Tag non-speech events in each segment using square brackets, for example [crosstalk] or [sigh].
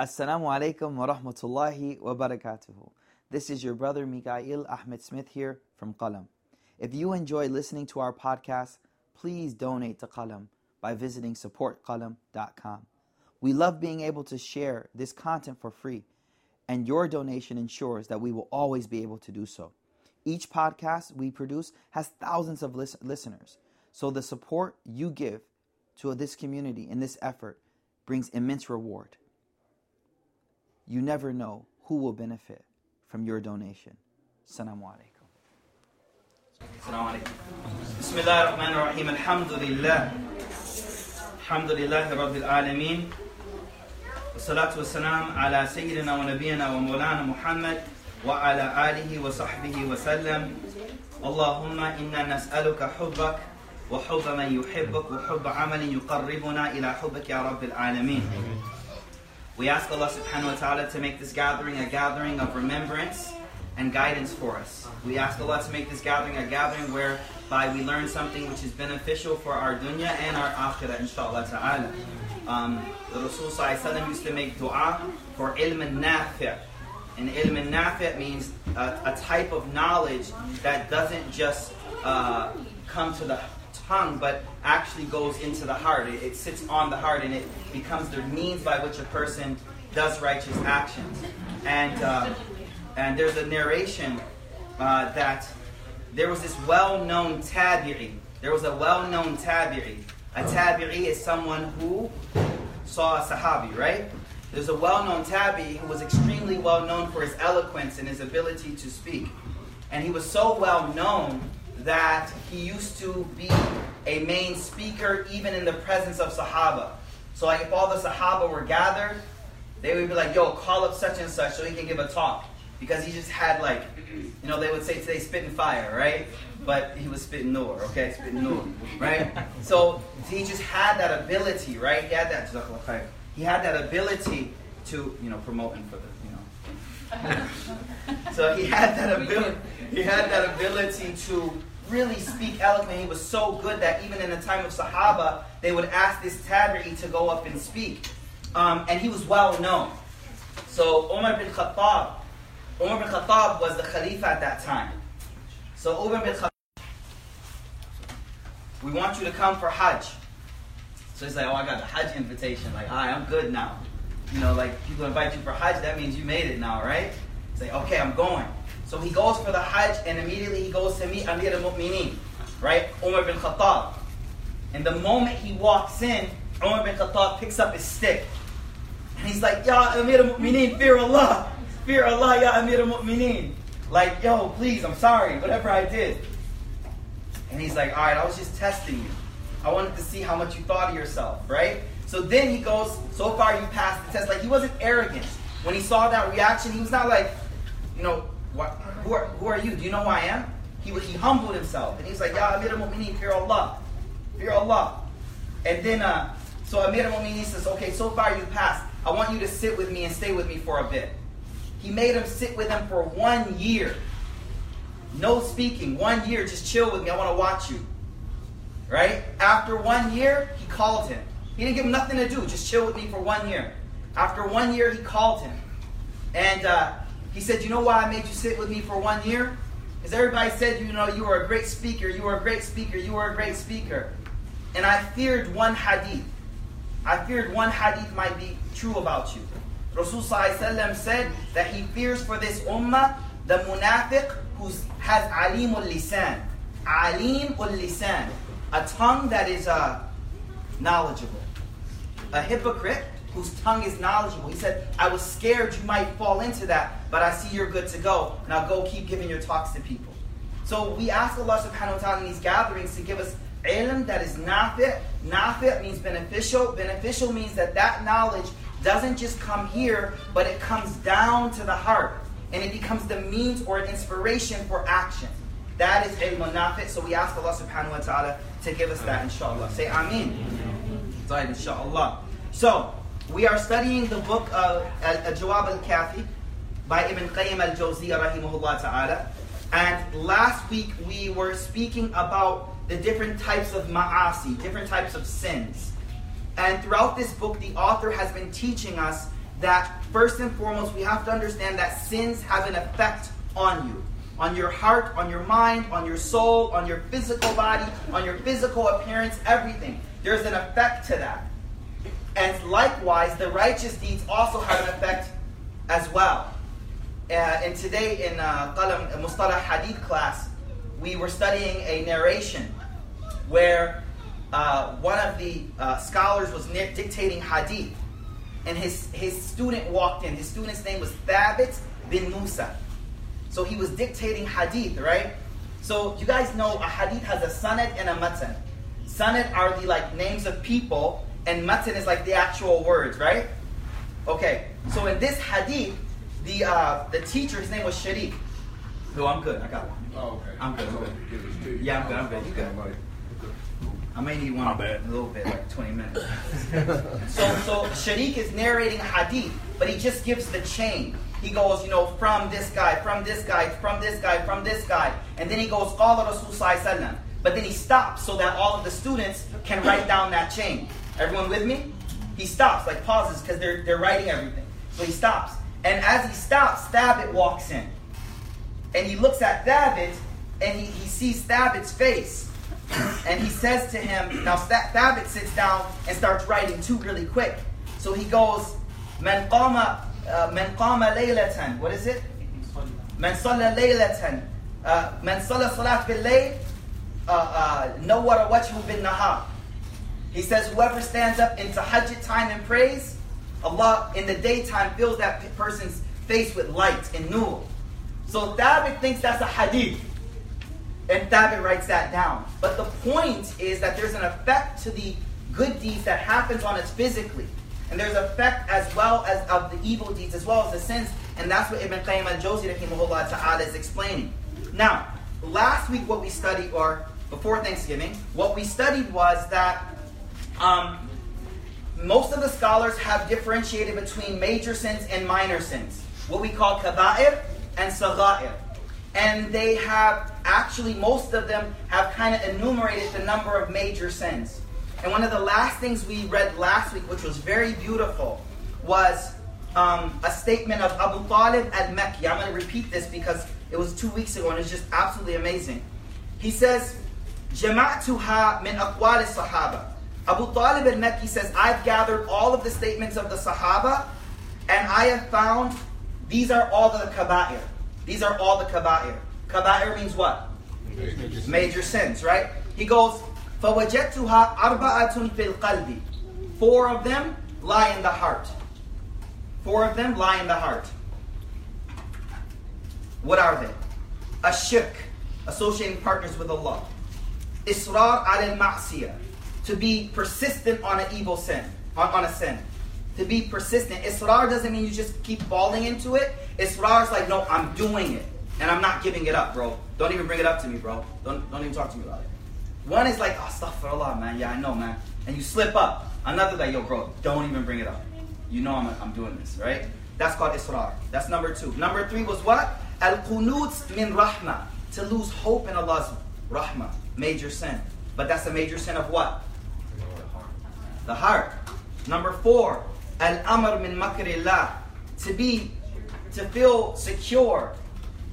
Assalamu alaikum wa rahmatullahi wa barakatuhu. This is your brother Mikael Ahmed Smith here from Qalam. If you enjoy listening to our podcast, please donate to Qalam by visiting supportqalam.com. We love being able to share this content for free, and your donation ensures that we will always be able to do so. Each podcast we produce has thousands of lis- listeners, so the support you give to this community in this effort brings immense reward. You never know who will benefit from your donation. Assalamu alaikum. السلام عليكم بسم الله الرحمن الرحيم الحمد لله الحمد لله رب العالمين والصلاة والسلام على سيدنا ونبينا ومولانا محمد وعلى آله وصحبه وسلم اللهم إنا نسألك حبك وحب من يحبك وحب عمل يقربنا إلى حبك يا رب العالمين we ask Allah subhanahu wa ta'ala to make this gathering a gathering of remembrance and guidance for us. We ask Allah to make this gathering a gathering whereby we learn something which is beneficial for our dunya and our akhirah, inshallah ta'ala. Um, the Rasul used to make dua for ilm al-nafi'. And ilm al-nafi' means a, a type of knowledge that doesn't just uh, come to the tongue, but actually goes into the heart. It, it, sits on the heart and it becomes the means by which a person does righteous actions. And, uh, and there's a narration uh, that there was this well known tabi'i. There was a well known tabi'i. A tabi'i is someone who saw a sahabi, right? There's a well known tabi'i who was extremely well known for his eloquence and his ability to speak. And he was so well known that he used to be a main speaker even in the presence of Sahaba. So, like, if all the Sahaba were gathered, they would be like, yo, call up such and such so he can give a talk. Because he just had, like, you know, they would say today spitting fire, right? But he was spitting nur, okay? Spitting nur, right? So, he just had that ability, right? He had that, he had that ability to, you know, promote promoting for the, you know. [laughs] so he had that ability, he had that ability to really speak eloquently. He was so good that even in the time of Sahaba, they would ask this Tabi'i to go up and speak. Um, and he was well known. So Umar bin Khattab, Umar bin Khattab was the Khalifa at that time. So Umar bin Khattab, we want you to come for Hajj. So he's like, oh, I got the Hajj invitation. Like, all right, I'm good now. You know, like people invite you for Hajj, that means you made it now, right? Say, okay, I'm going. So he goes for the Hajj and immediately he goes to meet Amir al-Mu'mineen, right? Umar bin Khattab. And the moment he walks in, Umar bin Khattab picks up his stick. And he's like, Ya Amir al-Mu'mineen, fear Allah. Fear Allah, Ya Amir al-Mu'mineen. Like, yo, please, I'm sorry, whatever I did. And he's like, all right, I was just testing you. I wanted to see how much you thought of yourself, right? So then he goes, so far you passed the test. Like, he wasn't arrogant. When he saw that reaction, he was not like, you know, what, who, are, who are you? Do you know who I am? He, he humbled himself. And he's like, Ya Amir al-Mu'mineen, fear Allah. Fear Allah. And then, uh, so Amir al-Mu'mineen says, okay, so far you passed. I want you to sit with me and stay with me for a bit. He made him sit with him for one year. No speaking. One year, just chill with me. I want to watch you. Right? After one year, he called him. He didn't give him nothing to do. Just chill with me for one year. After one year, he called him. And uh, he said, You know why I made you sit with me for one year? Because everybody said, You know, you are a great speaker, you are a great speaker, you are a great speaker. And I feared one hadith. I feared one hadith might be true about you. Rasul said that he fears for this ummah the munafiq who has alim ul lisan. Alim ul lisan. A tongue that is uh, knowledgeable. A hypocrite whose tongue is knowledgeable. He said, I was scared you might fall into that, but I see you're good to go. Now go keep giving your talks to people. So we ask Allah subhanahu wa ta'ala in these gatherings to give us ilm that is nafi'. Nafi' means beneficial. Beneficial means that that knowledge doesn't just come here, but it comes down to the heart. And it becomes the means or an inspiration for action. That is ilm nafi'. So we ask Allah subhanahu wa ta'ala to give us that inshallah. Say Ameen. Inshallah. So, we are studying the book of uh, Al-Jawab al-Kafi by Ibn Qayyim al-Jawziyah rahimahullah ta'ala. And last week we were speaking about the different types of ma'asi, different types of sins. And throughout this book, the author has been teaching us that first and foremost, we have to understand that sins have an effect on you on your heart, on your mind, on your soul, on your physical body, on your physical appearance, everything. There's an effect to that. And likewise, the righteous deeds also have an effect as well. Uh, and today in uh, Qalam Hadith class, we were studying a narration where uh, one of the uh, scholars was dictating hadith, and his, his student walked in. His student's name was Thabit bin Musa. So he was dictating hadith, right? So you guys know a hadith has a sanad and a matan. Sanad are the like names of people, and matan is like the actual words, right? Okay, so in this hadith, the uh, the teacher, his name was Sharik. Who I'm good, I got one. Oh, okay. I'm good. Yeah, I'm good. I'm good. You good? I may need one a little bit, like 20 minutes. [laughs] so, so Sharik is narrating a hadith, but he just gives the chain. He goes, you know, from this guy, from this guy, from this guy, from this guy. And then he goes, all Qala Rasul Sallallahu But then he stops so that all of the students can write down that chain. Everyone with me? He stops, like pauses, because they're, they're writing everything. So he stops. And as he stops, Thabit walks in. And he looks at Thabit, and he, he sees Thabit's face. And he says to him, now Thabit sits down and starts writing too really quick. So he goes, Man qama من قام ليلة what is it من صلى ليلة من صلى صلاة بالليل نور وجهه بالنهار he says whoever stands up in tahajjud time and prays Allah in the daytime fills that person's face with light and nur so Thabit thinks that's a hadith and Thabit writes that down but the point is that there's an effect to the good deeds that happens on us physically and there's effect as well as of the evil deeds as well as the sins. And that's what Ibn Qayyim al-Jawzi rahimahullah ta'ala is explaining. Now, last week what we studied, or before Thanksgiving, what we studied was that um, most of the scholars have differentiated between major sins and minor sins. What we call kaba'ir and sagha'ir. And they have, actually most of them have kind of enumerated the number of major sins. And one of the last things we read last week, which was very beautiful, was um, a statement of Abu Talib al Makki. I'm going to repeat this because it was two weeks ago and it's just absolutely amazing. He says, Jama'tuha min aqwal sahaba. Abu Talib al Makki says, I've gathered all of the statements of the Sahaba, and I have found these are all the kaba'ir. These are all the kaba'ir. Kaba'ir means what? Major, Major sins. Major sins, right? He goes, arba'atun fil qalbi. Four of them lie in the heart. Four of them lie in the heart. What are they? Ashirk, associating partners with Allah. Israr al-ma'siyah, to be persistent on an evil sin, on, on a sin. To be persistent. Israr doesn't mean you just keep falling into it. Israr is like, no, I'm doing it. And I'm not giving it up, bro. Don't even bring it up to me, bro. Don't, don't even talk to me about it. One is like, astaghfirullah, man. Yeah, I know, man. And you slip up. Another like, yo, bro, don't even bring it up. You know I'm, I'm doing this, right? That's called israr. That's number two. Number three was what? Al qunut min rahma. To lose hope in Allah's rahmah. Major sin. But that's a major sin of what? The heart. Number four, al amr min makrillah. To be, to feel secure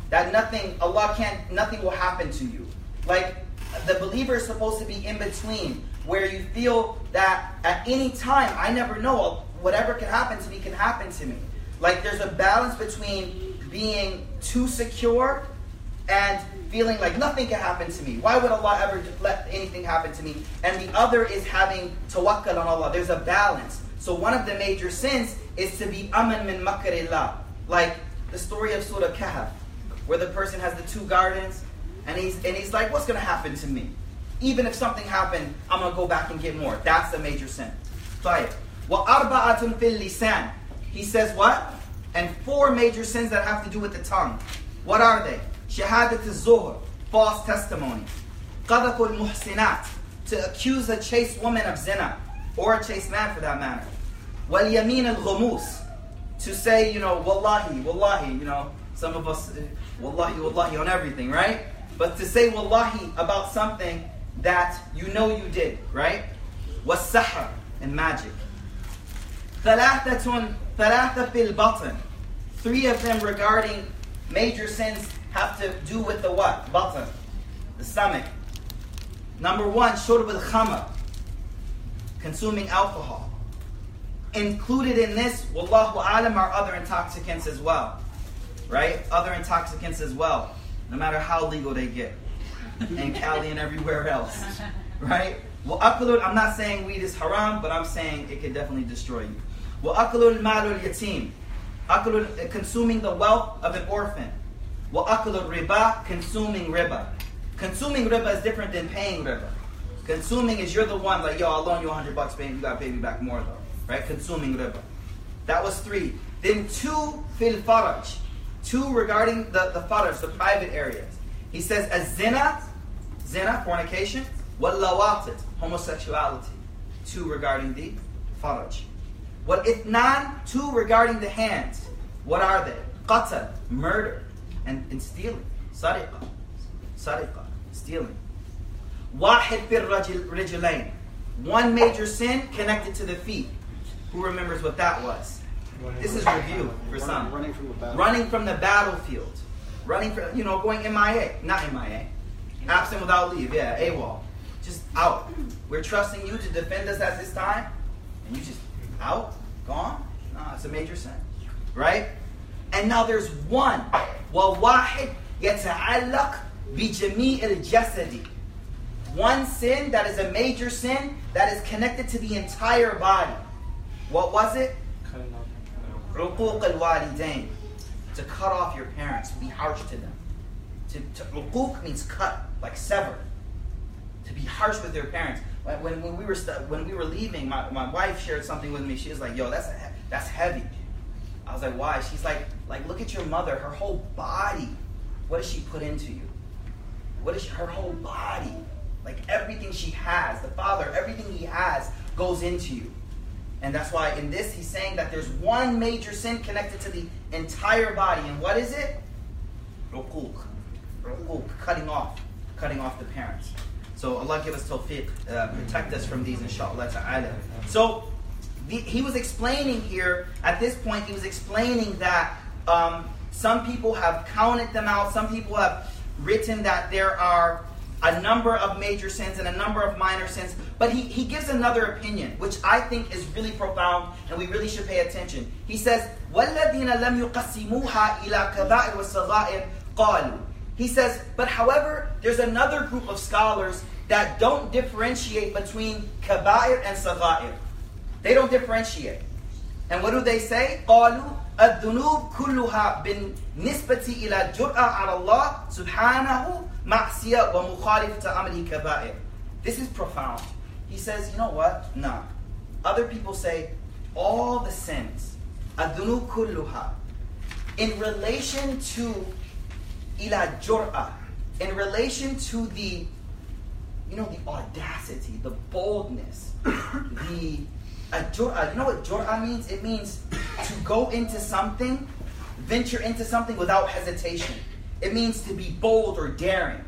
that nothing, Allah can't, nothing will happen to you. Like the believer is supposed to be in between, where you feel that at any time, I never know, whatever can happen to me can happen to me. Like there's a balance between being too secure and feeling like nothing can happen to me. Why would Allah ever let anything happen to me? And the other is having tawakkal on Allah. There's a balance. So one of the major sins is to be aman min makarillah. Like the story of Surah Kahf, where the person has the two gardens and he's and he's like, What's gonna happen to me? Even if something happened, I'm gonna go back and get more. That's a major sin. Tayyib. Wa arba'atun fil lisan. He says what? And four major sins that have to do with the tongue. What are they? شهادة الزهر, false testimony. قذف المحسنات, to accuse a chaste woman of zina, or a chaste man for that matter. وَالْيَمِينَ الْغُمُوس, to say, you know, wallahi, wallahi, you know, some of us, wallahi, wallahi on everything, right? But to say wallahi about something that you know you did, right? Was sahar and magic. ثلاثة ثلاثة في البطن. Three of them regarding major sins have to do with the what? Batn, the stomach. Number one, shurb al khamr, consuming alcohol. Included in this, wallahu alam, are other intoxicants as well. Right? Other intoxicants as well, no matter how legal they get. And Cali and everywhere else. Right? Well, akulul, I'm not saying weed is haram, but I'm saying it can definitely destroy you. Well, akulul malul yatim, akulul, consuming the wealth of an orphan. Akulul riba, consuming riba. Consuming riba is different than paying riba. Consuming is you're the one like, yo, I'll loan you 100 bucks, baby, you gotta pay me back more though. Right? Consuming riba. That was three. Then two fil faraj. Two regarding the, the faraj, the private areas. He says, as zina, zina, fornication, what lawatit, homosexuality. Two regarding the faraj. What ithnan, two regarding the hands. What are they? Qatal, murder, and, and stealing. Sariqa, sariqa, stealing. Wahid rijlain. One major sin connected to the feet. Who remembers what that was? This is review for some. Running from the battle. Running from the battlefield. Running from, you know, going MIA. Not MIA. Absent without leave. Yeah, AWOL. Just out. We're trusting you to defend us at this time. And you just out? Gone? No, it's a major sin. Right? And now there's one. وَوَاحِدْ يَتَعَلَّقْ بِجَمِيعِ الْجَسَدِ One sin that is a major sin that is connected to the entire body. What was it? Cutting off. عقوق الوالدين to cut off your parents, to be harsh to them. To, to uquq means cut, like sever. To be harsh with your parents. When, when, when we were stu- when we were leaving, my, my wife shared something with me. She was like, "Yo, that's a, that's heavy." I was like, "Why?" She's like, "Like look at your mother. Her whole body. What does she put into you? What is she, her whole body? Like everything she has. The father, everything he has goes into you." And that's why in this he's saying that there's one major sin connected to the entire body. And what is it? Uquq. Uquq, cutting off. Cutting off the parents. So Allah give us tawfiq, uh, protect us from these inshallah ta'ala. So the, he was explaining here, at this point, he was explaining that um, some people have counted them out, some people have written that there are a number of major sins and a number of minor sins. But he, he gives another opinion, which I think is really profound and we really should pay attention. He says, وَالَّذِينَ لَمْ يُقَسِّمُوهَا إِلَى كَبَائِرِ وَالصَّغَائِرِ قَالُوا He says, but however, there's another group of scholars that don't differentiate between kaba'ir and sagha'ir. They don't differentiate. And what do they say? قالوا الذنوب كلها بالنسبة إلى جرأة على الله سبحانه معصية ومخالفة أمره كبائر. This is profound. He says, you know what? Nah. Other people say all the sins, الذنوب كلها, in relation to إلى جرأة, in relation to the you know, the audacity, the boldness, [coughs] the a jur'ah. You know what jur'ah means? It means to go into something, venture into something without hesitation. It means to be bold or daring.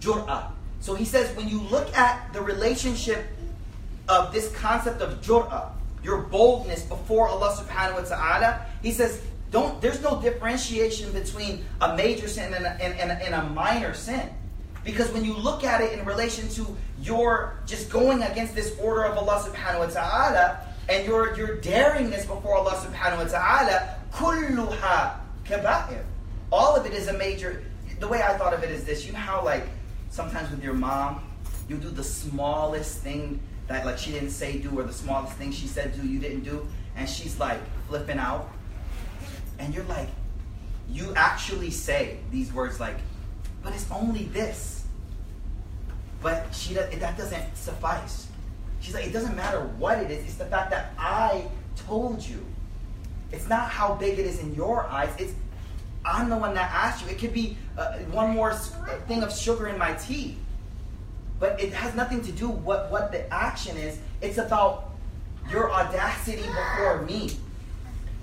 Jur'ah. So he says when you look at the relationship of this concept of jur'ah, your boldness before Allah subhanahu wa ta'ala, he says, don't there's no differentiation between a major sin and a, and, and and a minor sin. Because when you look at it in relation to your just going against this order of Allah subhanahu wa ta'ala and your, your daringness before Allah subhanahu wa ta'ala, kulluha kaba'ir. All of it is a major, the way I thought of it is this. You know how like sometimes with your mom, you do the smallest thing that like she didn't say do or the smallest thing she said do you didn't do and she's like flipping out and you're like you actually say these words like but it's only this. But she that doesn't suffice. She's like it doesn't matter what it is it's the fact that i told you. It's not how big it is in your eyes it's i'm the one that asked you. It could be uh, one more thing of sugar in my tea. But it has nothing to do what what the action is. It's about your audacity before me.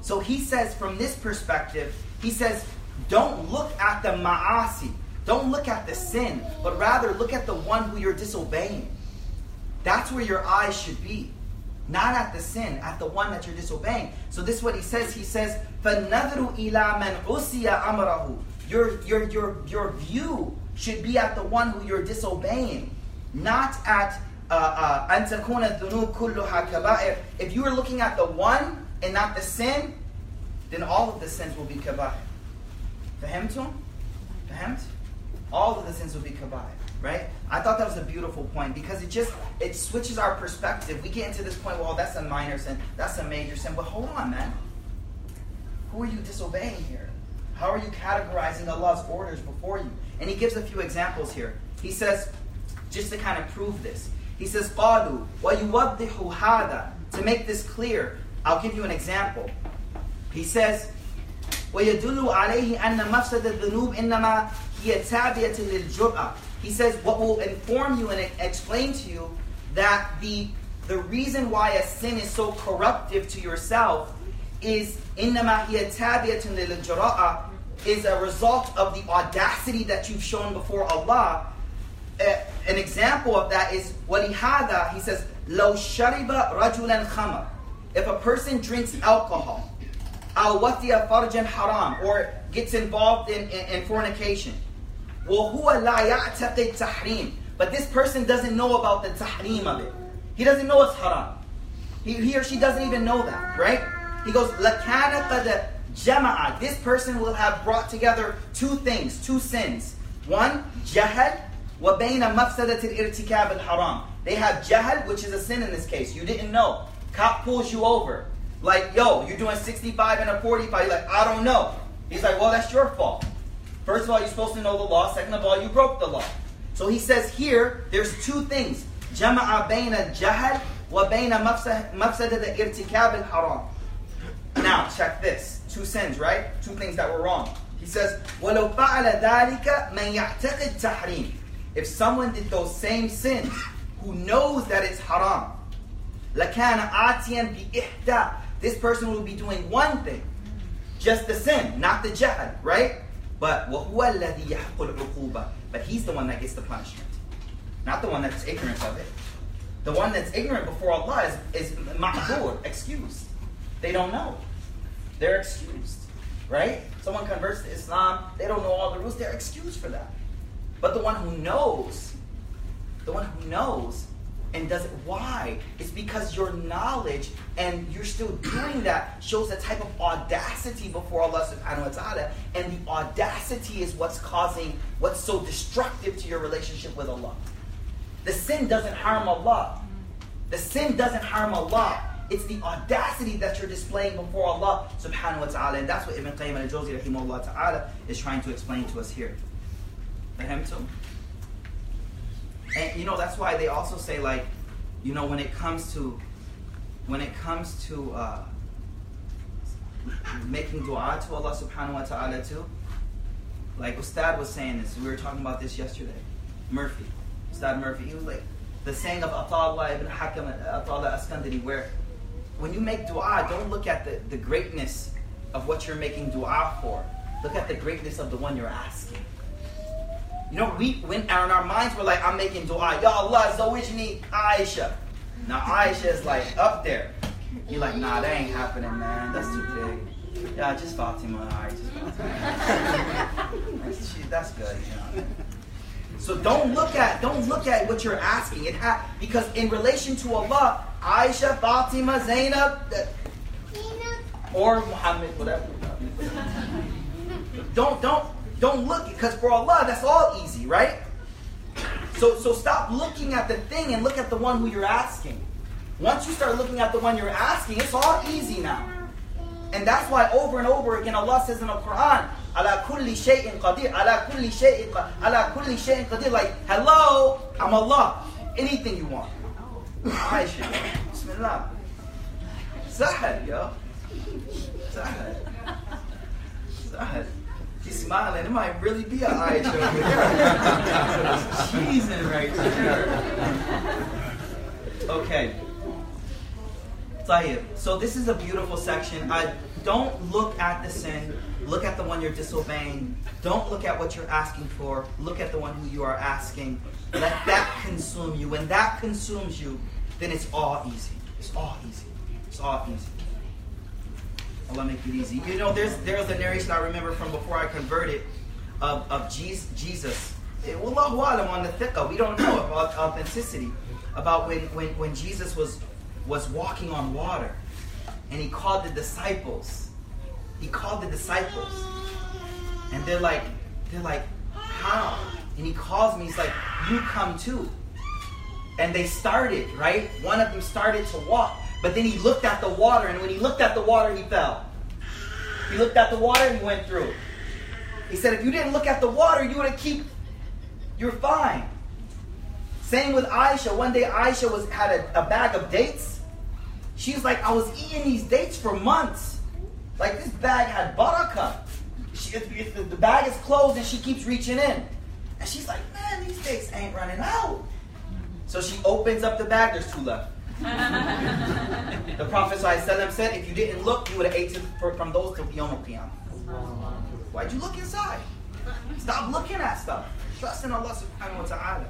So he says, from this perspective, he says, don't look at the ma'asi, don't look at the sin, but rather look at the one who you're disobeying. That's where your eyes should be. Not at the sin, at the one that you're disobeying. So this is what he says. He says, فَالنَّذْرُ إِلَى مَنْ عُسِيَ أَمْرَهُ your, your, your, your view should be at the one who you're disobeying, not at أن تكون الذنوب كلها كبائر. If you are looking at the one and not the sin, then all of the sins will be kabair. فهمتم? فهمت? All of the sins will be kabair, right? I thought that was a beautiful point because it just it switches our perspective. We get into this point, well, that's a minor sin, that's a major sin, but hold on, man. Who are you disobeying here? How are you categorizing Allah's orders before you? And he gives a few examples here. He says, just to kind of prove this, he says, قَالُوا وَيُوَضِّحُ هَذَا To make this clear, I'll give you an example. He says, وَيَدُلُّ عَلَيْهِ أَنَّ مَفْسَدَ الذُّنُوبِ إِنَّمَا هِيَ تَابِيَةٌ لِلْجُرْأَةِ he says what will inform you and explain to you that the the reason why a sin is so corruptive to yourself is is a result of the audacity that you've shown before Allah. Uh, an example of that is walihada. He says, "Lo shariba rajulan khama." If a person drinks alcohol, al farjan haram, or gets involved in, in, in fornication, وهو لا يعتقد tahrim. But this person doesn't know about the tahrim of it. He doesn't know it's haram. He, he or she doesn't even know that, right? He goes, لَكَانَ قَدْ جَمَعَ This person will have brought together two things, two sins. One, jahad, وَبَيْنَ مَفْسَدَةِ الْإِرْتِكَابِ الْحَرَامِ They have jahl, which is a sin in this case. You didn't know. Cop pulls you over. Like, yo, you're doing 65 and a 45. You're like, I don't know. He's like, well, that's your fault. First of all, you're supposed to know the law. Second of all, you broke the law. So he says here, there's two things. جَمَعَ بَيْنَ الْجَهَلِ وَبَيْنَ مَفْسَدَةِ الْإِرْتِكَابِ الْحَرَامِ Now, check this. Two sins, right? Two things that were wrong. He says, وَلَوْ فَعَلَ ذَلِكَ مَنْ يَعْتَقِدْ تَحْرِيمٍ if someone did those same sins, who knows that it's haram, لَكَانَ آتِيًا بِإِحْدَى This person will be doing one thing, just the sin, not the jihad, right? But وَهُوَ الَّذِي يَحْقُ الْعُقُوبَةِ But he's the one that gets the punishment, not the one that's ignorant of it. The one that's ignorant before Allah is, is ma'dur, excused. They don't know. They're excused, right? Someone converts to Islam, they don't know all the rules, they're excused for that. But the one who knows, the one who knows and does it. Why? It's because your knowledge and you're still doing that shows a type of audacity before Allah subhanahu wa ta'ala. And the audacity is what's causing what's so destructive to your relationship with Allah. The sin doesn't harm Allah. The sin doesn't harm Allah. It's the audacity that you're displaying before Allah subhanahu wa ta'ala. And that's what Ibn Qayyim al-Jawzi rahimahullah ta'ala is trying to explain to us here. Let him too. And you know that's why they also say like, you know, when it comes to when it comes to uh, making dua to Allah subhanahu wa ta'ala too, like Ustad was saying this, we were talking about this yesterday. Murphy. Ustad Murphy, he was like the saying of Atallah ibn Hakam Atallah Askandari, where when you make dua, don't look at the, the greatness of what you're making dua for. Look at the greatness of the one you're asking. You know, we when in our minds we're like, I'm making dua, Ya Allah, zawijni Aisha. Now Aisha is like up there. You're like, nah, that ain't happening, man. That's too big. Yeah, just Fatima. All right, just Fatima. [laughs] that's, that's good, you know. So don't look at don't look at what you're asking. It ha- because in relation to Allah, Aisha, Fatima, Zainab, or Muhammad, whatever. don't don't don't look because for Allah, that's all easy, right? So, so stop looking at the thing and look at the one who you're asking. Once you start looking at the one you're asking, it's all easy now. And that's why over and over again Allah says in the Quran, ala kulli shay'in qadir, ala kulli shay'in ala kulli shay'in qadir. Like, hello, I'm Allah. Anything you want. Aisha, Bismillah. Sahad, yo. Sahad. Sahad. He's smiling. It might really be an eye over there. [laughs] cheesing right there. Okay. So this is a beautiful section. I don't look at the sin. Look at the one you're disobeying. Don't look at what you're asking for. Look at the one who you are asking. Let that consume you. When that consumes you, then it's all easy. It's all easy. It's all easy. Allah make it easy. You know, there's there's a narration I remember from before I converted of, of Jesus. Jesus. Wallahu alam on the thiqah. We don't know about [coughs] authenticity. About when, when, when Jesus was was walking on water and he called the disciples. He called the disciples. And they're like, they're like, how? And he calls me, he's like, you come too. And they started, right? One of them started to walk. But then he looked at the water, and when he looked at the water, he fell. He looked at the water and he went through. He said, if you didn't look at the water, you would have keep, you're fine. Same with Aisha. One day Aisha was had a, a bag of dates. She's like, I was eating these dates for months. Like this bag had barakah. She, if, if the bag is closed and she keeps reaching in. And she's like, man, these dates ain't running out. So she opens up the bag, there's two left. The Prophet ﷺ said, if you didn't look, you would have ate from those till Yom. Why'd you look inside? Stop looking at stuff. Trust in Allah subhanahu wa ta'ala.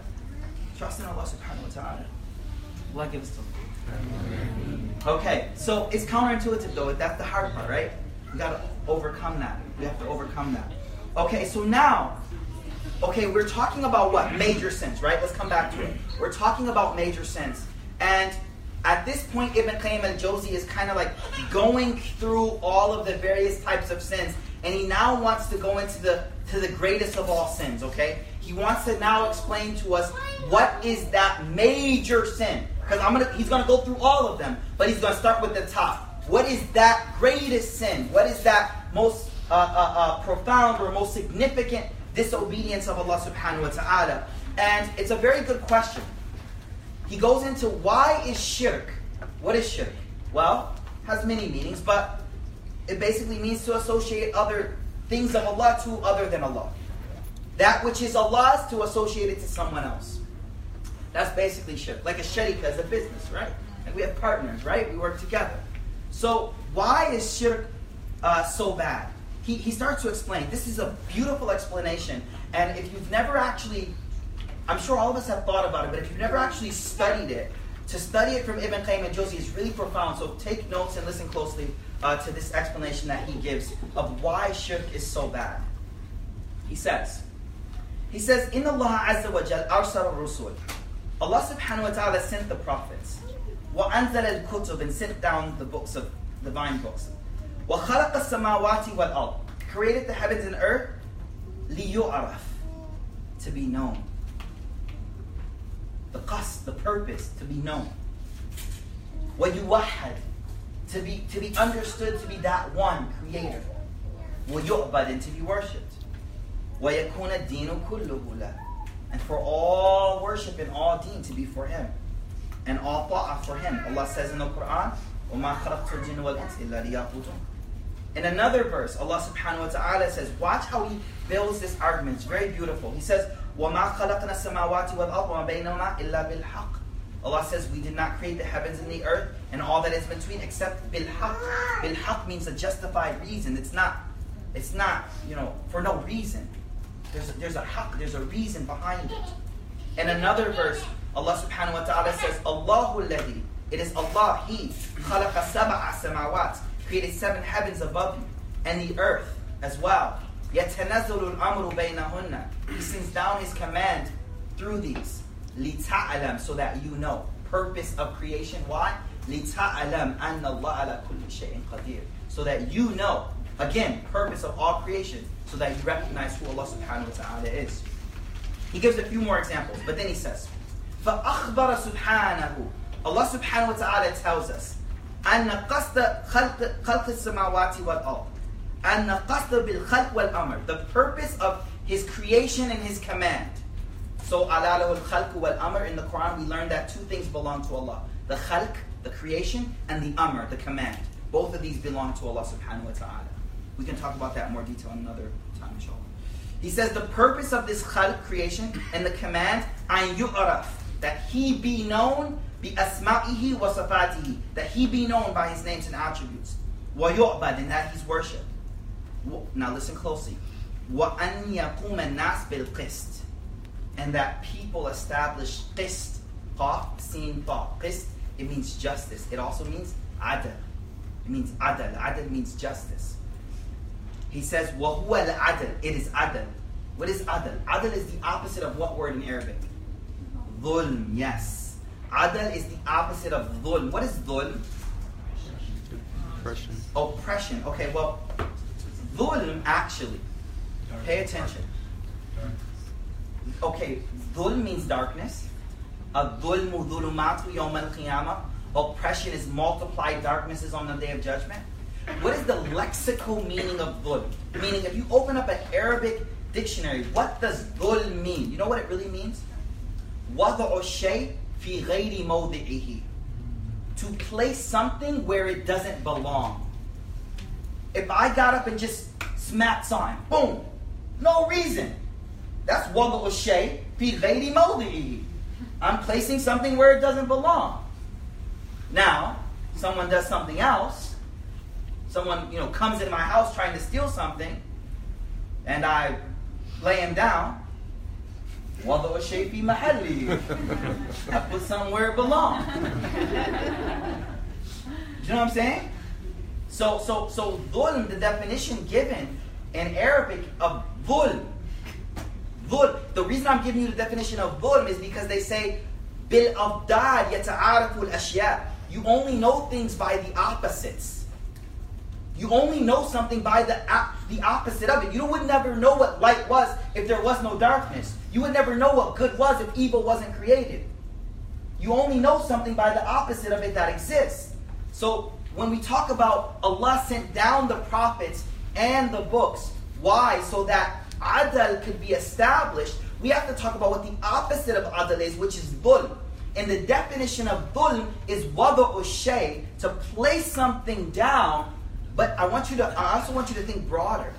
Trust in Allah subhanahu wa ta'ala. Allah gives to Okay, so it's counterintuitive though. That's the hard part, right? We gotta overcome that. We have to overcome that. Okay, so now, okay, we're talking about what? Major sins, right? Let's come back to it. We're talking about major sins. And at this point, Ibn Qayyim al-Jawzi is kind of like going through all of the various types of sins, and he now wants to go into the to the greatest of all sins. Okay, he wants to now explain to us what is that major sin. Because I'm gonna, he's gonna go through all of them, but he's gonna start with the top. What is that greatest sin? What is that most uh, uh, uh, profound or most significant disobedience of Allah Subhanahu wa Taala? And it's a very good question he goes into why is shirk? What is shirk? Well, has many meanings, but it basically means to associate other things of Allah to other than Allah. That which is Allah's to associate it to someone else. That's basically shirk. Like a sharika is a business, right? And we have partners, right? We work together. So why is shirk uh, so bad? He, he starts to explain. This is a beautiful explanation. And if you've never actually I'm sure all of us have thought about it, but if you've never actually studied it, to study it from Ibn Qayyim al-Jawzi is really profound. So take notes and listen closely uh, to this explanation that he gives of why shirk is so bad. He says, he says, "In Allah Azza wa Jal arsal rusul." Allah Subhanahu wa Taala sent the prophets. Wa anzal al-kutub and sent down the books of divine books. Wa khalaqa samawati wal. Created the heavens and earth liyu'araf to be known the qasd, the purpose, to be known. وَيُوَحَّد, to be, to be understood to be that one creator. وَيُعْبَد, and to be worshipped. وَيَكُونَ الدِّينُ كُلُّهُ لَهُ And for all worship and all deen to be for him. And all ta'ah for him. Allah says in the Quran, وَمَا خَلَقْتُ الْجِنَّ وَالْإِنسِ إِلَّا لِيَعْبُدُونَ in another verse, Allah subhanahu wa ta'ala says, watch how he builds this argument. It's very beautiful. He says, وَمَا خَلَقْنَا السَّمَاوَاتِ وَالْأَرْضَ وَمَا بَيْنَهُمَا إِلَّا بِالْحَقِّ Allah says, we did not create the heavens and the earth and all that is between except bilhaq. Bilhaq means a justified reason. It's not, it's not, you know, for no reason. There's a, there's a haq, there's a reason behind it. In another verse, Allah subhanahu wa ta'ala says, Allahu alladhi, it is Allah, He, خَلَقَ سَبْعَ سَمَاوَاتٍ, created seven heavens above you, and the earth as well. يَتَنَزَّلُ الْأَمْرُ بَيْنَهُنَّ He sends down His command through these. لِتَعْلَمْ So that you know. Purpose of creation. Why? لِتَعْلَمْ أَنَّ اللَّهَ عَلَى كُلِّ شَيْءٍ قَدِيرٌ So that you know. Again, purpose of all creation. So that you recognize who Allah subhanahu wa ta'ala is. He gives a few more examples. But then he says, فَأَخْبَرَ سُبْحَانَهُ Allah subhanahu wa ta'ala tells us أن قصد خلق خلق السماوات والأرض أن قصد بالخلق والأمر the purpose of his creation and his command so alalahu al-khalq wal-amr in the Quran we learned that two things belong to Allah the khalq the creation and the amr the command both of these belong to Allah subhanahu wa ta'ala we can talk about that in more detail another time inshallah he says the purpose of this khalq creation and the command an yu'raf that he be known بِأَسْمَائِهِ وَصَفَاتِهِ That he be known by his names and attributes. وَيُعْبَدْ And that he's worshipped. Now listen closely. وَأَنْ يَقُومَ النَّاسِ بِالْقِسْطِ And that people establish qist, qaf, sin, ta. Qist it means justice. It also means adl. It means adl. Adl means justice. He says, وَهُوَ الْعَدْل. It is adl. What is adl? Adl is the opposite of what word in Arabic? Dhulm, yes. Adl is the opposite of dhulm. What is dhulm? Oppression. Oppression. Okay, well, dhulm actually, pay attention. Okay, dhulm means darkness. Adulmu dhulumatu yawm al-qiyamah. Oppression is multiplied darknesses on the day of judgment. What is the lexical meaning of dhulm? Meaning, if you open up an Arabic dictionary, what does dhulm mean? You know what it really means? وَضَعُ الشَّيْء فِي غَيْرِ مَوْضِعِهِ To place something where it doesn't belong. If I got up and just smacked sign, boom, no reason. That's wabba o'shay be lady moldi. I'm placing something where it doesn't belong. Now, someone does something else. Someone, you know, comes in my house trying to steal something, and I lay him down. Wada or shafi mahalli. [laughs] I put somewhere it belongs. You know what I'm saying? So, so, so dhulm, the definition given in Arabic of dhulm, dhulm. The reason I'm giving you the definition of dhulm is because they say bil abdad yata'arafu al You only know things by the opposites. You only know something by the the opposite of it. You would never know what light was if there was no darkness. You would never know what good was if evil wasn't created. You only know something by the opposite of it that exists. So when we talk about Allah sent down the prophets and the books, why? So that adl could be established, we have to talk about what the opposite of adl is, which is dhulm. And the definition of dhulm is wada'u shay, to place something down but I want you to I also want you to think broader.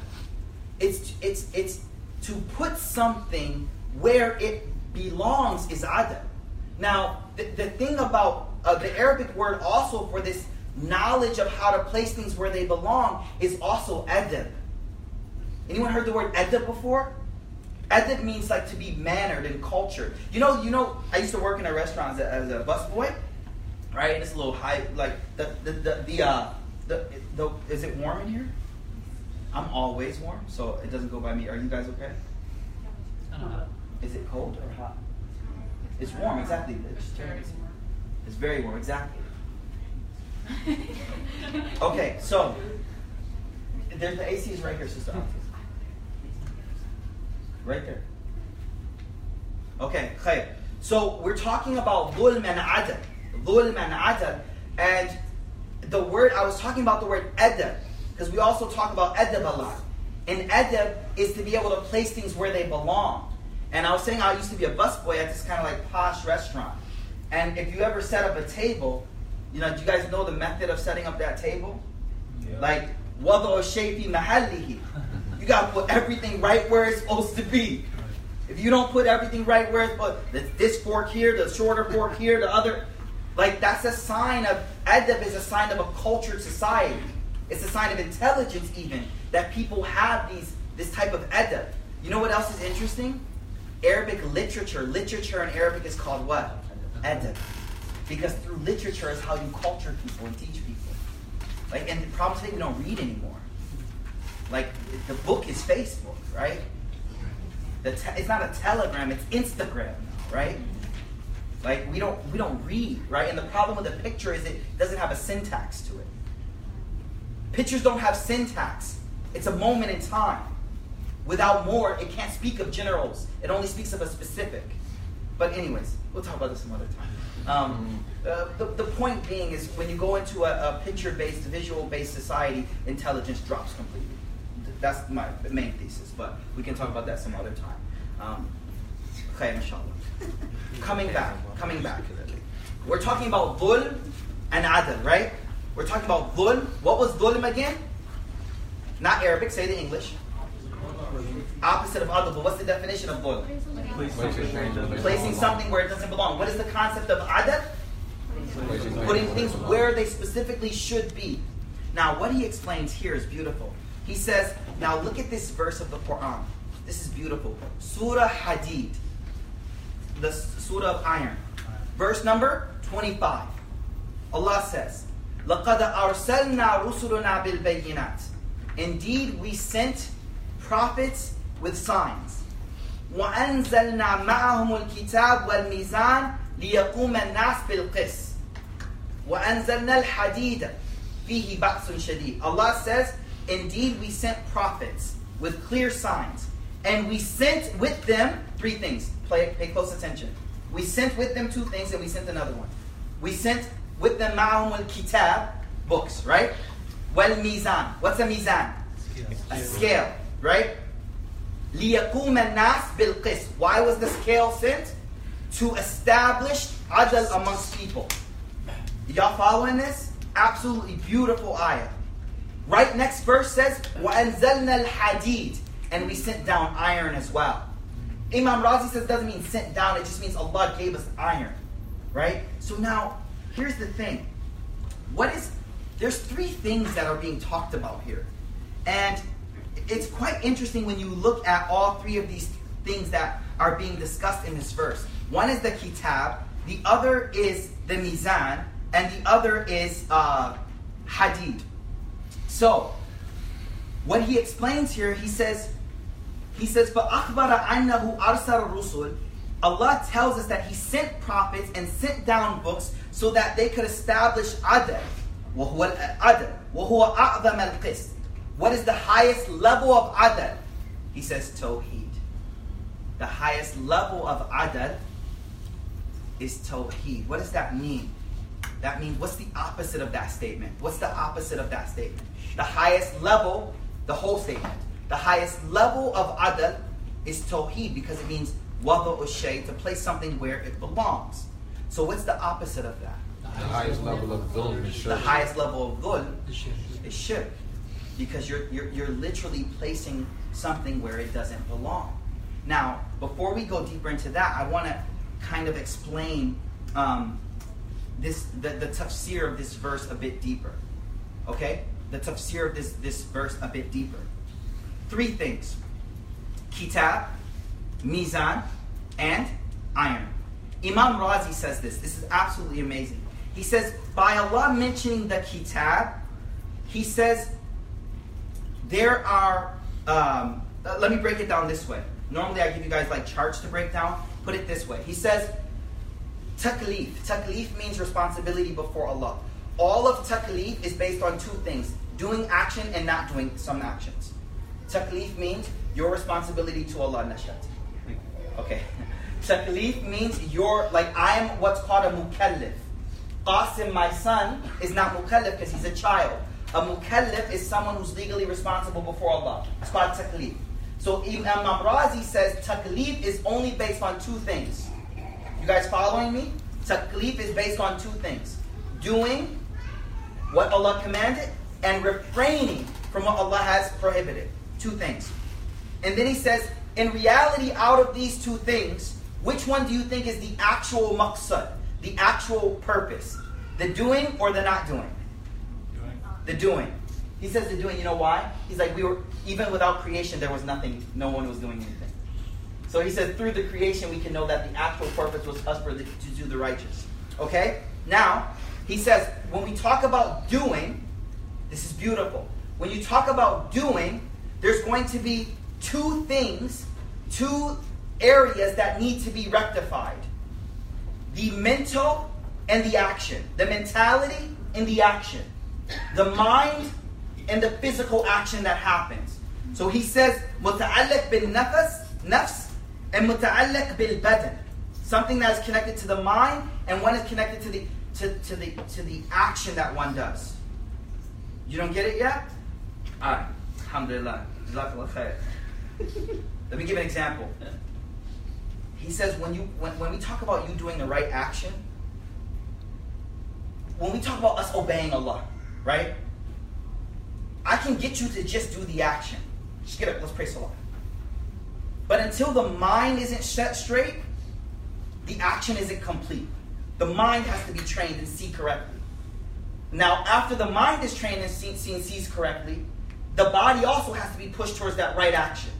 It's it's it's to put something where it belongs is adab. Now, the, the thing about uh, the Arabic word also for this knowledge of how to place things where they belong is also adab. Anyone heard the word adab before? Adab means like to be mannered and cultured. You know, you know, I used to work in a restaurant as a, as a busboy, right? And it's a little high, like the the the, the uh, the, the, is it warm in here? I'm always warm, so it doesn't go by me. Are you guys okay? Is it cold or hot? It's warm, exactly. It's, it's very warm, exactly. Okay, so there's the AC is right here, sister. Right there. Okay. So we're talking about dhulm and adab. Dhulm and adab. And the word, I was talking about the word edeb, because we also talk about edeb a lot. And edeb is to be able to place things where they belong. And I was saying I used to be a busboy at this kind of like posh restaurant. And if you ever set up a table, you know, do you guys know the method of setting up that table? Yeah. Like, wado shafi mahallihi. You gotta put everything right where it's supposed to be. If you don't put everything right where it's supposed this fork here, the shorter fork [laughs] here, the other, like that's a sign of adab is a sign of a cultured society. It's a sign of intelligence even that people have these this type of adab. You know what else is interesting? Arabic literature. Literature in Arabic is called what? Adab. Because through literature is how you culture people and teach people. Like and the problem today we don't read anymore. Like the book is Facebook, right? The te- it's not a telegram, it's Instagram, right? Like we don't we don't read, right? And the problem with a picture is it doesn't have a syntax to it. Pictures don't have syntax. It's a moment in time. Without more, it can't speak of generals. It only speaks of a specific. But anyways, we'll talk about this some other time. Um, uh, the, the point being is when you go into a, a picture-based, visual-based society, intelligence drops completely. That's my main thesis, but we can talk about that some other time. Um, inshallah. [laughs] Coming back, coming back. We're talking about dhulm and adl, right? We're talking about dhulm. What was dhulm again? Not Arabic, say the English. Opposite of adl, but what's the definition of dhulm? Placing something where it doesn't belong. What is the concept of adl? Putting things where they specifically should be. Now, what he explains here is beautiful. He says, now look at this verse of the Quran. This is beautiful. Surah Hadid the Surah of Iron. Verse number 25. Allah says, لَقَدْ أَرْسَلْنَا رُسُلُنَا بِالْبَيِّنَاتِ Indeed, we sent prophets with signs. وَأَنزَلْنَا مَعَهُمُ الْكِتَابَ وَالْمِيزَانَ لِيَقُومَ النَّاسِ بِالْقِسْطِ وَأَنزَلْنَا الْحَدِيدَ فِيهِ بَأْسٌ شَدِيدٌ Allah says, Indeed, we sent prophets with clear signs. And we sent with them three things. Play, pay close attention. We sent with them two things, and we sent another one. We sent with them ma'ahum al-kitab, books, right? Well, mizan. What's a mizan? A scale, right? لِيَقُومَ النَّاسِ بِالْقِسْطِ Why was the scale sent? To establish adl amongst people. Y'all following this? Absolutely beautiful ayah. Right next verse says, وَأَنزَلْنَا الْحَدِيدِ And we sent down iron as well. Imam Razi says doesn't mean sent down, it just means Allah gave us iron. Right? So now, here's the thing. What is there's three things that are being talked about here. And it's quite interesting when you look at all three of these things that are being discussed in this verse. One is the kitab, the other is the mizan, and the other is uh, hadid. So, what he explains here, he says, he says, فَأَخْبَرَ أَنَّهُ أَرْسَلَ الرُّسُلِ Allah tells us that He sent prophets and sent down books so that they could establish adl. وهو العدل وهو أعظم القسط what is the highest level of adl? He says tawheed. The highest level of adl is tawheed. What does that mean? That means what's the opposite of that statement? What's the opposite of that statement? The highest level, the whole statement. The highest level of adl is tawheed because it means wada shay to place something where it belongs. So what's the opposite of that? The highest level of dhulm is The highest level of dhulm is shirk. Because you're, you're, you're literally placing something where it doesn't belong. Now, before we go deeper into that, I want to kind of explain um, this the, the tafsir of this verse a bit deeper. Okay? The tafsir of this, this verse a bit deeper. Three things. Kitab, Mizan, and iron. Imam Razi says this. This is absolutely amazing. He says, by Allah mentioning the Kitab, He says, there are, um, let me break it down this way. Normally I give you guys like charts to break down. Put it this way. He says, taklif. Taklif means responsibility before Allah. All of taklif is based on two things doing action and not doing some actions. Taklif means your responsibility to Allah nashat. Okay. [laughs] Taklif means you're like I am what's called a mukallif. Qasim, my son, is not mukallif because he's a child. A mukallif is someone who's legally responsible before Allah. It's called taklif. So Imam Razi says taklif is only based on two things. You guys following me? Taklif is based on two things. Doing what Allah commanded and refraining from what Allah has prohibited. Two things. And then he says, in reality, out of these two things, which one do you think is the actual maqsad, the actual purpose? The doing or the not doing? The doing. He says the doing, you know why? He's like, we were, even without creation, there was nothing, no one was doing anything. So he says, through the creation, we can know that the actual purpose was us for the, to do the righteous. Okay? Now, he says, when we talk about doing, this is beautiful. When you talk about doing, there's going to be two things, two areas that need to be rectified the mental and the action, the mentality and the action, the mind and the physical action that happens. So he says, متعلق بالنفس, nafs, and متعلق بالبدن. Something that is connected to the mind and one is connected to the to, to the to the action that one does. You don't get it yet? Alright. Alhamdulillah. [laughs] Jazakallah khair. Let me give an example. He says when you when, when we talk about you doing the right action, when we talk about us obeying Allah, right? I can get you to just do the action. Just get up, let's pray Salah. But until the mind isn't set straight, the action isn't complete. The mind has to be trained and see correctly. Now, after the mind is trained and see, see and sees correctly, the body also has to be pushed towards that right action.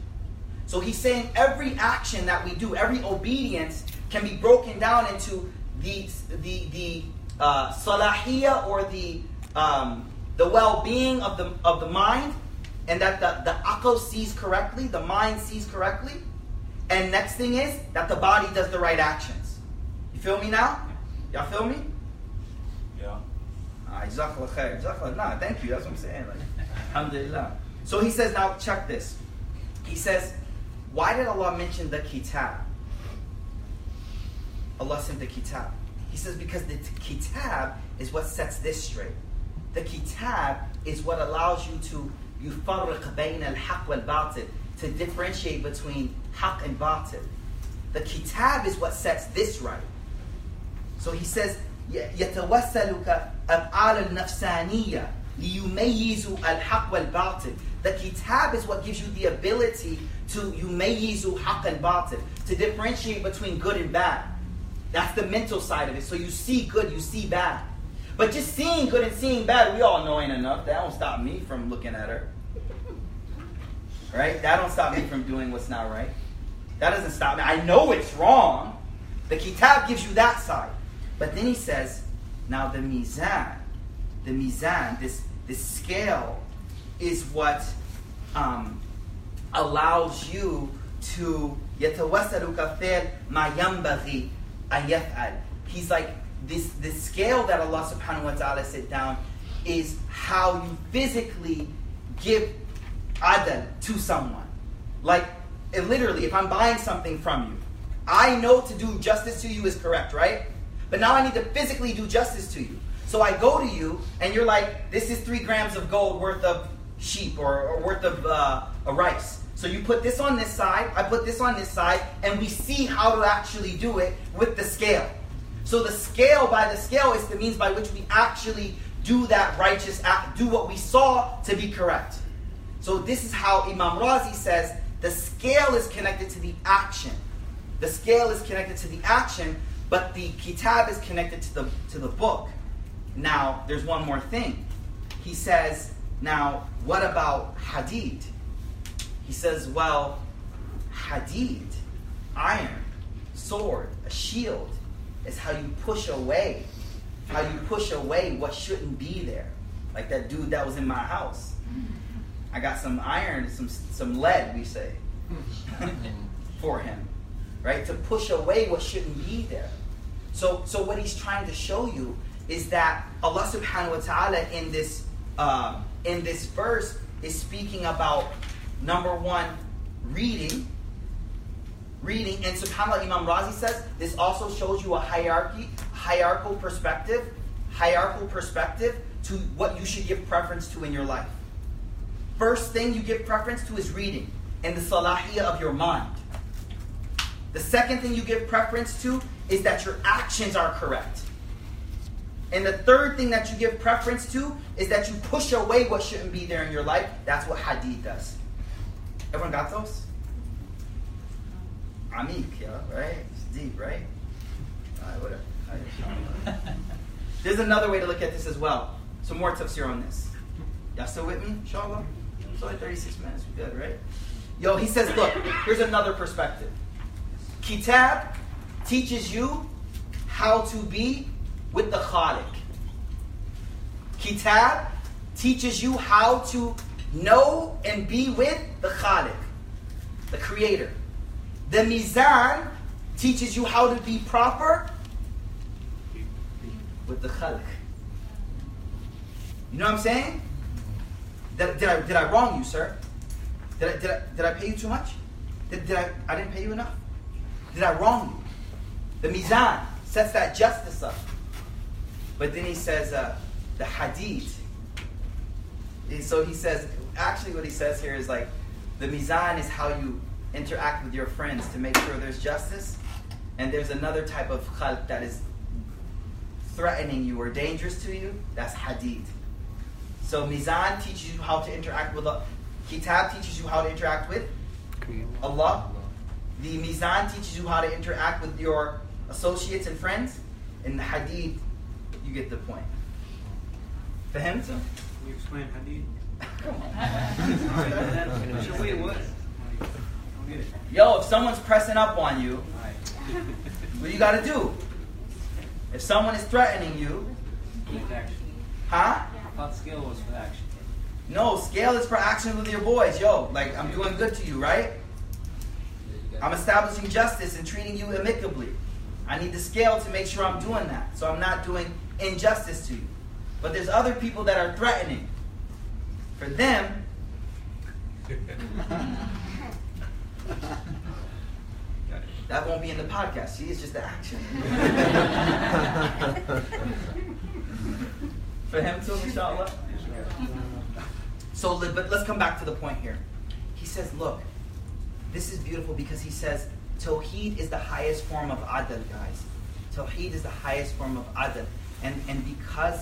So he's saying every action that we do, every obedience can be broken down into the, the, the uh, salahiyah or the um, the well-being of the of the mind, and that the the aql sees correctly, the mind sees correctly, and next thing is that the body does the right actions. You feel me now? Y'all feel me? Yeah. Ah, Jazakallah khair. Jazakallah. Nah, thank you. That's what I'm saying. Like, [laughs] alhamdulillah. So he says, now check this. He says, why did Allah mention the kitab? Allah sent the kitab. He says, because the kitab is what sets this straight. The kitab is what allows you to yufarq bi'na al-haq wal-batil to differentiate between haq and batil. The kitab is what sets this right. So he says, يتوسلك أفعال al-haq wal-batil. The kitab is what gives you the ability to يميزوا haq and batil to differentiate between good and bad. That's the mental side of it. So you see good, you see bad. But just seeing good and seeing bad, we all know ain't enough. That don't stop me from looking at her. Right? That don't stop me from doing what's not right. That doesn't stop me. I know it's wrong. The kitab gives you that side. But then he says, now the mizan, the mizan, this, this scale, is what um, allows you to يتوسل كفيل ما ينبغي أن يفعل. He's like this the scale that Allah subhanahu wa ta'ala set down is how you physically give adal to someone. Like it literally, if I'm buying something from you, I know to do justice to you is correct, right? But now I need to physically do justice to you. So I go to you, and you're like, this is three grams of gold worth of sheep or, or worth of uh, a rice. So you put this on this side, I put this on this side, and we see how to actually do it with the scale. So the scale by the scale is the means by which we actually do that righteous act, do what we saw to be correct. So this is how Imam Razi says the scale is connected to the action. The scale is connected to the action, but the kitab is connected to the to the book. Now, there's one more thing. He says, now, what about hadid? He says, well, hadid, iron, sword, a shield, is how you push away, how you push away what shouldn't be there. Like that dude that was in my house. I got some iron, some some lead, we say, [laughs] for him, right? To push away what shouldn't be there. So, so what he's trying to show you is that Allah Subhanahu wa Taala in this uh, in this verse is speaking about number one, reading, reading, and Subhanallah, Imam Razi says this also shows you a hierarchy, hierarchical perspective, hierarchical perspective to what you should give preference to in your life. First thing you give preference to is reading and the salahiyah of your mind. The second thing you give preference to is that your actions are correct. And the third thing that you give preference to is that you push away what shouldn't be there in your life. That's what hadid does. Everyone got those? Amik, yeah, right? It's deep, right? Whatever. [laughs] There's another way to look at this as well. Some more tips here on this. Y'all still with me? Inshallah? It's only 36 minutes. We good, right? Yo, he says, look, here's another perspective. Kitab teaches you how to be with the Khalik. Kitab teaches you how to know and be with the Khalik, the Creator. The Mizan teaches you how to be proper with the Khalik. You know what I'm saying? Did, did, I, did I wrong you, sir? Did I, did, I, did I pay you too much? Did, did I, I didn't pay you enough? Did I wrong you? The Mizan sets that justice up. But then he says uh, the Hadid. So he says, actually, what he says here is like the Mizan is how you interact with your friends to make sure there's justice. And there's another type of khalq that is threatening you or dangerous to you. That's Hadid. So Mizan teaches you how to interact with Allah. Kitab teaches you how to interact with Allah. The Mizan teaches you how to interact with your associates and friends. And the Hadid, you get the point. Fahem? Can you explain hadid? [laughs] Come on. [laughs] What's your what? I don't get it. Yo, if someone's pressing up on you, what you gotta do? If someone is threatening you, huh? I thought skill was for action. No, scale is for action with your boys. Yo, like I'm doing good to you, right? I'm establishing justice and treating you amicably. I need the scale to make sure I'm doing that. So I'm not doing injustice to you. But there's other people that are threatening. For them, [laughs] [laughs] that won't be in the podcast. See, it's just the action. [laughs] For him too, inshallah. So, but let's come back to the point here. He says, look, this is beautiful because he says, Tawheed is the highest form of adl, guys. Tawheed is the highest form of adl. And, and because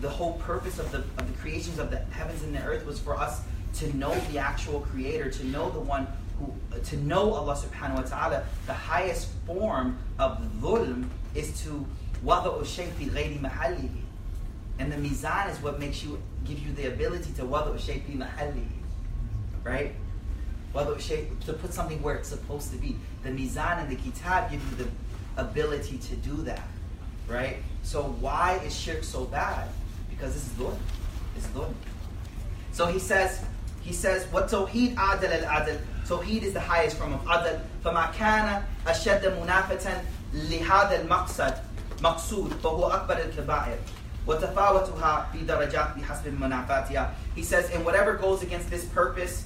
the whole purpose of the, of the creations of the heavens and the earth was for us to know the actual creator, to know the one who, to know Allah subhanahu wa ta'ala, the highest form of dhulm is to wada ushay fi ghayri mahallihi. And the mizan is what makes you, give you the ability to wada ushay fi mahallihi. Right? Wada ushay, to put something where it's supposed to be. The mizan and the kitab give you the ability to do that. Right? So why is shirk so bad? Because it's dhulm. It's dhulm. So he says, he says, what tawheed adal al adal Tawheed is the highest form of adal. فما كان أشد منافة لهذا المقصد مقصود فهو أكبر الكبائر. وتفاوتها في درجات بحسب منافاتها. He says, and whatever goes against this purpose,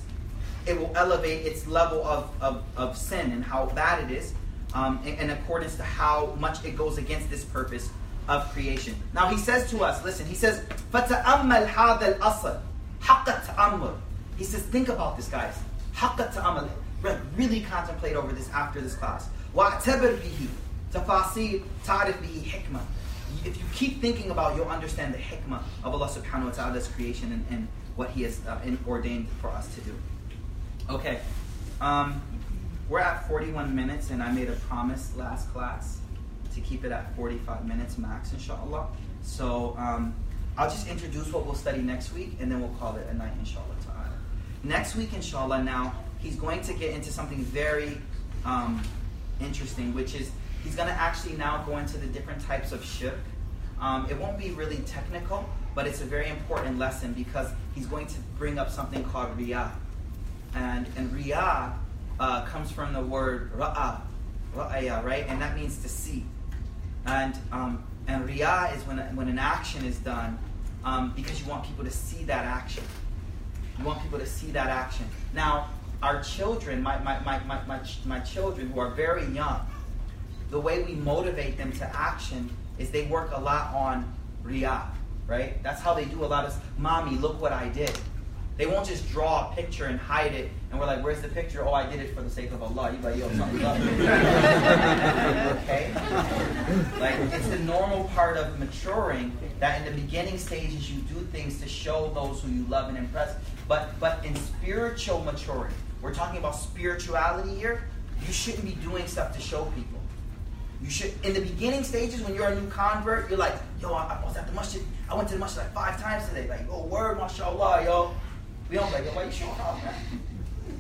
it will elevate its level of, of, of sin and how bad it is um, in, in accordance to how much it goes against this purpose of creation. Now he says to us, listen, he says, فَتَأَمَّلْ هَذَا الْأَصْلِ حَقَّ التَّأَمُّلِ He says, think about this, guys. حَقَّ التَّأَمُّلِ Re- Really contemplate over this after this class. وَاعْتَبِرْ بِهِ تَفَاصِيل تَعْرِفْ بِهِ حِكْمَةً if you keep thinking about, you'll understand the hikmah of Allah subhanahu wa ta'ala's creation and, and what He has uh, in- ordained for us to do. Okay, um, we're at 41 minutes, and I made a promise last class to keep it at 45 minutes max, inshallah. So um, I'll just introduce what we'll study next week, and then we'll call it a night, inshallah ta'ala. Next week, inshallah, now, he's going to get into something very um, interesting, which is he's going to actually now go into the different types of shirk. Um, it won't be really technical, but it's a very important lesson because he's going to bring up something called riyah. And, and riyah uh, comes from the word ra'a, ra'aya, right? And that means to see. And, um, and riyah is when, when an action is done um, because you want people to see that action. You want people to see that action. Now, our children, my, my, my, my, my, my children who are very young, the way we motivate them to action is they work a lot on riyah, right? That's how they do a lot of, mommy, look what I did. They won't just draw a picture and hide it, and we're like, where's the picture? Oh, I did it for the sake of Allah. You're like, yo, something's [laughs] up. okay? Like, it's the normal part of maturing that in the beginning stages you do things to show those who you love and impress. But, but in spiritual maturity, we're talking about spirituality here, you shouldn't be doing stuff to show people. You should, in the beginning stages, when you're a new convert, you're like, yo, I, I was at the masjid. I went to the masjid like five times today. Like, oh, word, mashallah, yo. We don't like, yo, why you showing off, man?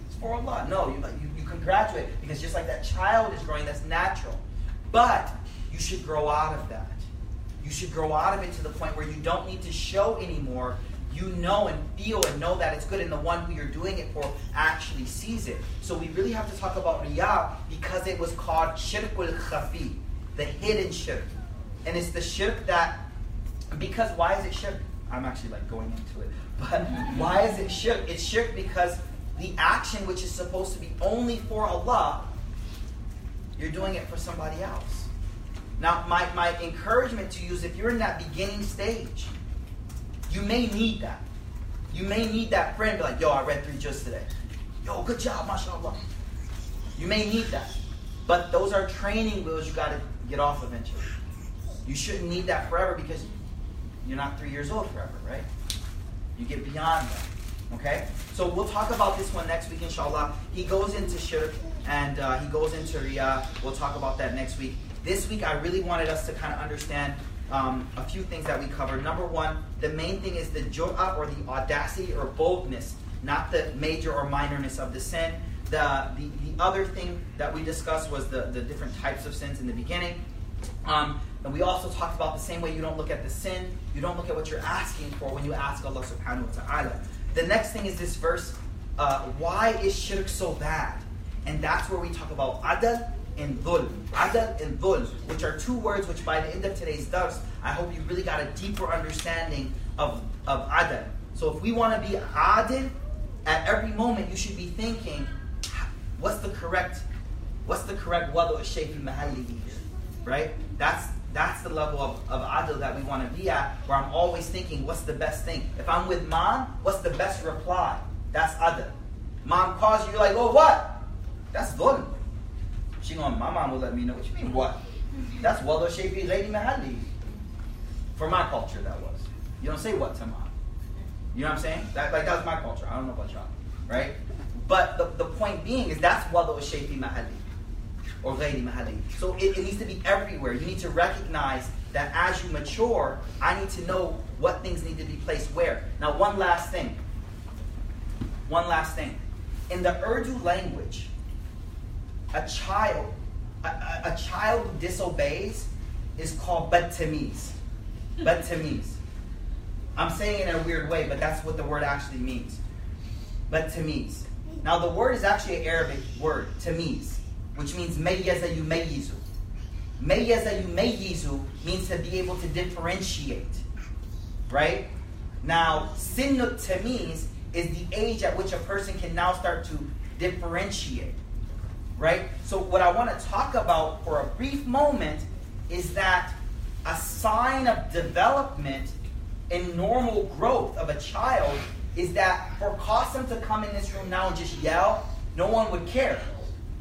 It's for Allah. No, you, like, you, you can graduate because just like that child is growing, that's natural. But you should grow out of that. You should grow out of it to the point where you don't need to show anymore. You know and feel and know that it's good, and the one who you're doing it for actually sees it. So we really have to talk about riyah because it was called shirkul khafi, the hidden shirk. And it's the shirk that, because why is it shirk? I'm actually like going into it. [laughs] But why is it shirk? It's shirk because the action which is supposed to be only for Allah, you're doing it for somebody else. Now, my, my encouragement to you is if you're in that beginning stage, you may need that. You may need that friend be like, yo, I read three just today. Yo, good job, mashallah. You may need that. But those are training wheels you got to get off eventually. You shouldn't need that forever because you're not three years old forever, right? You get beyond that. Okay? So we'll talk about this one next week, inshallah. He goes into shirk and uh, he goes into riyah. We'll talk about that next week. This week, I really wanted us to kind of understand um, a few things that we covered. Number one, the main thing is the jur'ah or the audacity or boldness, not the major or minorness of the sin. The, the, the other thing that we discussed was the, the different types of sins in the beginning. Um, And we also talked about the same way you don't look at the sin, you don't look at what you're asking for when you ask Allah subhanahu wa ta'ala. The next thing is this verse, uh, why is shirk so bad? And that's where we talk about adal and dhul. Adal and dhul, which are two words which by the end of today's dars, I hope you really got a deeper understanding of, of adal. So if we want to be adil, at every moment you should be thinking, what's the correct, what's the correct wadu al-shaykh al-mahalli right? That's that's the level of, of adil that we want to be at, where I'm always thinking, what's the best thing? If I'm with mom, what's the best reply? That's adil. Mom calls you, you're like, oh, what? That's dhulm. She going, my mom will let me know. What you mean, what? That's Waldo Shafi Lady mahali. For my culture, that was. You don't say what to mom. You know what I'm saying? That, like, that was my culture. I don't know about y'all, right? But the, the point being is that's Waldo Shafi mahali, or Lady Mahali. So it, it needs to be everywhere. You need to recognize that as you mature, I need to know what things need to be placed where. Now, one last thing. One last thing. In the Urdu language, a child, a, a, child who disobeys is called badtamiz. Badtamiz. I'm saying it in a weird way, but that's what the word actually means. Badtamiz. Now, the word is actually an Arabic word, tamiz which means mayyaza yumayyizu. Mayyaza yumayyizu means to be able to differentiate. Right? Now, sinnut tamiz is the age at which a person can now start to differentiate. Right? So, what I want to talk about for a brief moment is that a sign of development and normal growth of a child is that for Qasim to come in this room now and just yell, no one would care.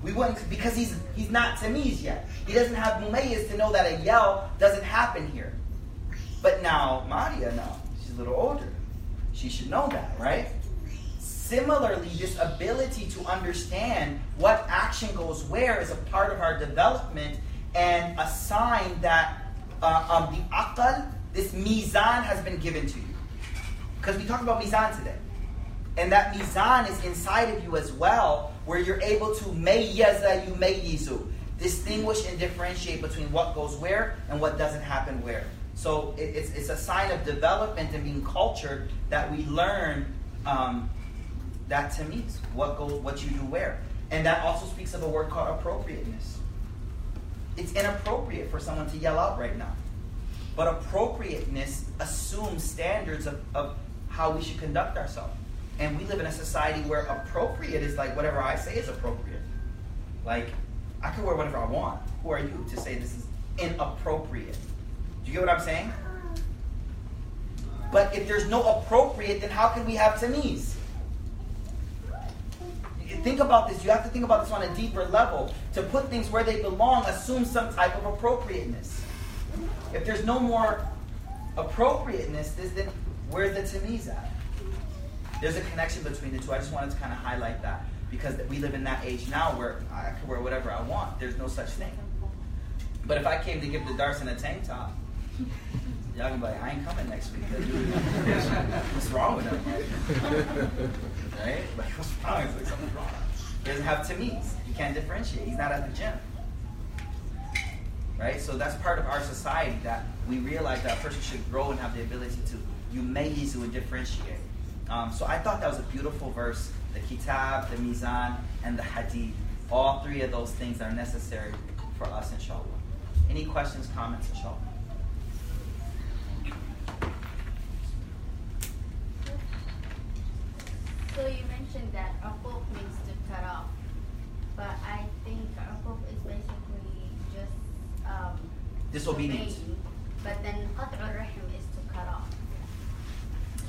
We wouldn't because he's he's not Tamiz yet. He doesn't have Mumayyiz to know that a yell doesn't happen here. But now Maria, now she's a little older. She should know that, right? Similarly, this ability to understand what action goes where is a part of our development and a sign that uh, um, the aqal, this mizan, has been given to you. Because we talk about mizan today. And that mizan is inside of you as well, where you're able to mayyaza you mayyizu. Distinguish and differentiate between what goes where and what doesn't happen where. So it, it's, it's a sign of development and being cultured that we learn um, that to me, what goes, what you do where. And that also speaks of a word called appropriateness. It's inappropriate for someone to yell out right now. But appropriateness assumes standards of, of how we should conduct ourselves. And we live in a society where appropriate is like whatever I say is appropriate. Like, I can wear whatever I want. Who are you to say this is inappropriate? Do you get what I'm saying? But if there's no appropriate, then how can we have tamiz? Think about this. You have to think about this on a deeper level. To put things where they belong assumes some type of appropriateness. If there's no more appropriateness, then where's the tamiz at? there's a connection between the two. I just wanted to kind of highlight that because we live in that age now where I can wear whatever I want. There's no such thing. But if I came to give the dars in a tank top, y'all gonna be like, I ain't coming next week. [laughs] what's wrong with him? Right? Like, what's wrong? It's like something's wrong. He doesn't have tamiz. He can't differentiate. He's not at the gym. Right? So that's part of our society that we realize that a person should grow and have the ability to you may easily differentiate. Um, so I thought that was a beautiful verse. The kitab, the mizan, and the hadid. All three of those things are necessary for us, inshallah. Any questions, comments, inshallah? So you mentioned that uquq means to cut off, but I think uquq is basically just um, disobedience. But then qat' rahim is to cut off.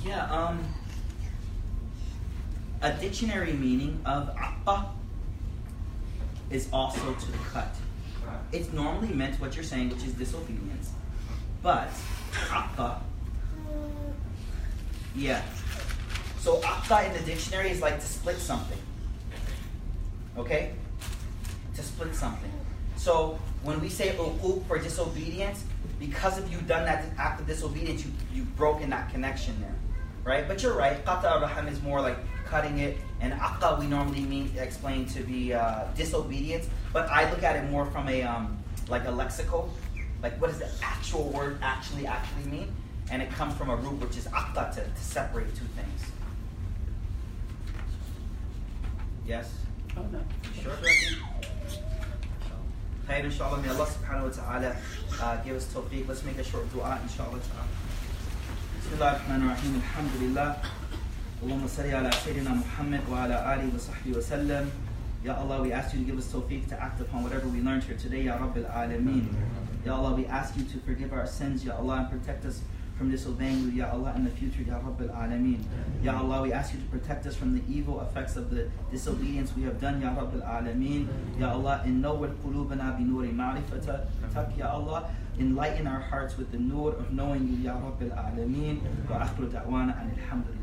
Yeah. Um a dictionary meaning of aqqa is also to cut. It's normally meant what you're saying, which is disobedience. But aqqa, yeah. So aqqa in the dictionary is like to split something. Okay? To split something. So when we say uquq for disobedience, because of you done that act of disobedience, you, you've broken that connection there. Right? But you're right, qata rahim is more like cutting it, and aqqa we normally mean explain to be uh, disobedience. But I look at it more from a um, like a lexical Like, what does the actual word actually actually mean? And it comes from a root which is aqqa, to, to separate two things. Yes? Oh, no. Sure, Hey, inshallah, may Allah subhanahu wa ta'ala uh, give us tawfiq. Let's make a short dua, inshallah ta'ala. Bismillah ar-Rahman ar-Rahim, alhamdulillah. Allahumma salli ala Sayyidina Muhammad wa ala alihi wa sahbihi wa sallam. Ya Allah, we ask you to give us tawfiq to act upon whatever we learned here today, Ya Rabbil Alameen. Ya Allah, we ask you to forgive our sins, Ya Allah, and protect us from disobeying you, Ya Allah, in the future, Ya Rabbil Alameen. Ya Allah, we ask you to protect us from the evil effects of the disobedience we have done, Ya Rabbil Alameen. Ya Allah, innawwir qulubana bi nuri ma'rifatak, Ya Allah. Enlighten our hearts with the nur of knowing you, Ya Rabbil Alameen. Wa akhiru da'wana and alhamdulillah.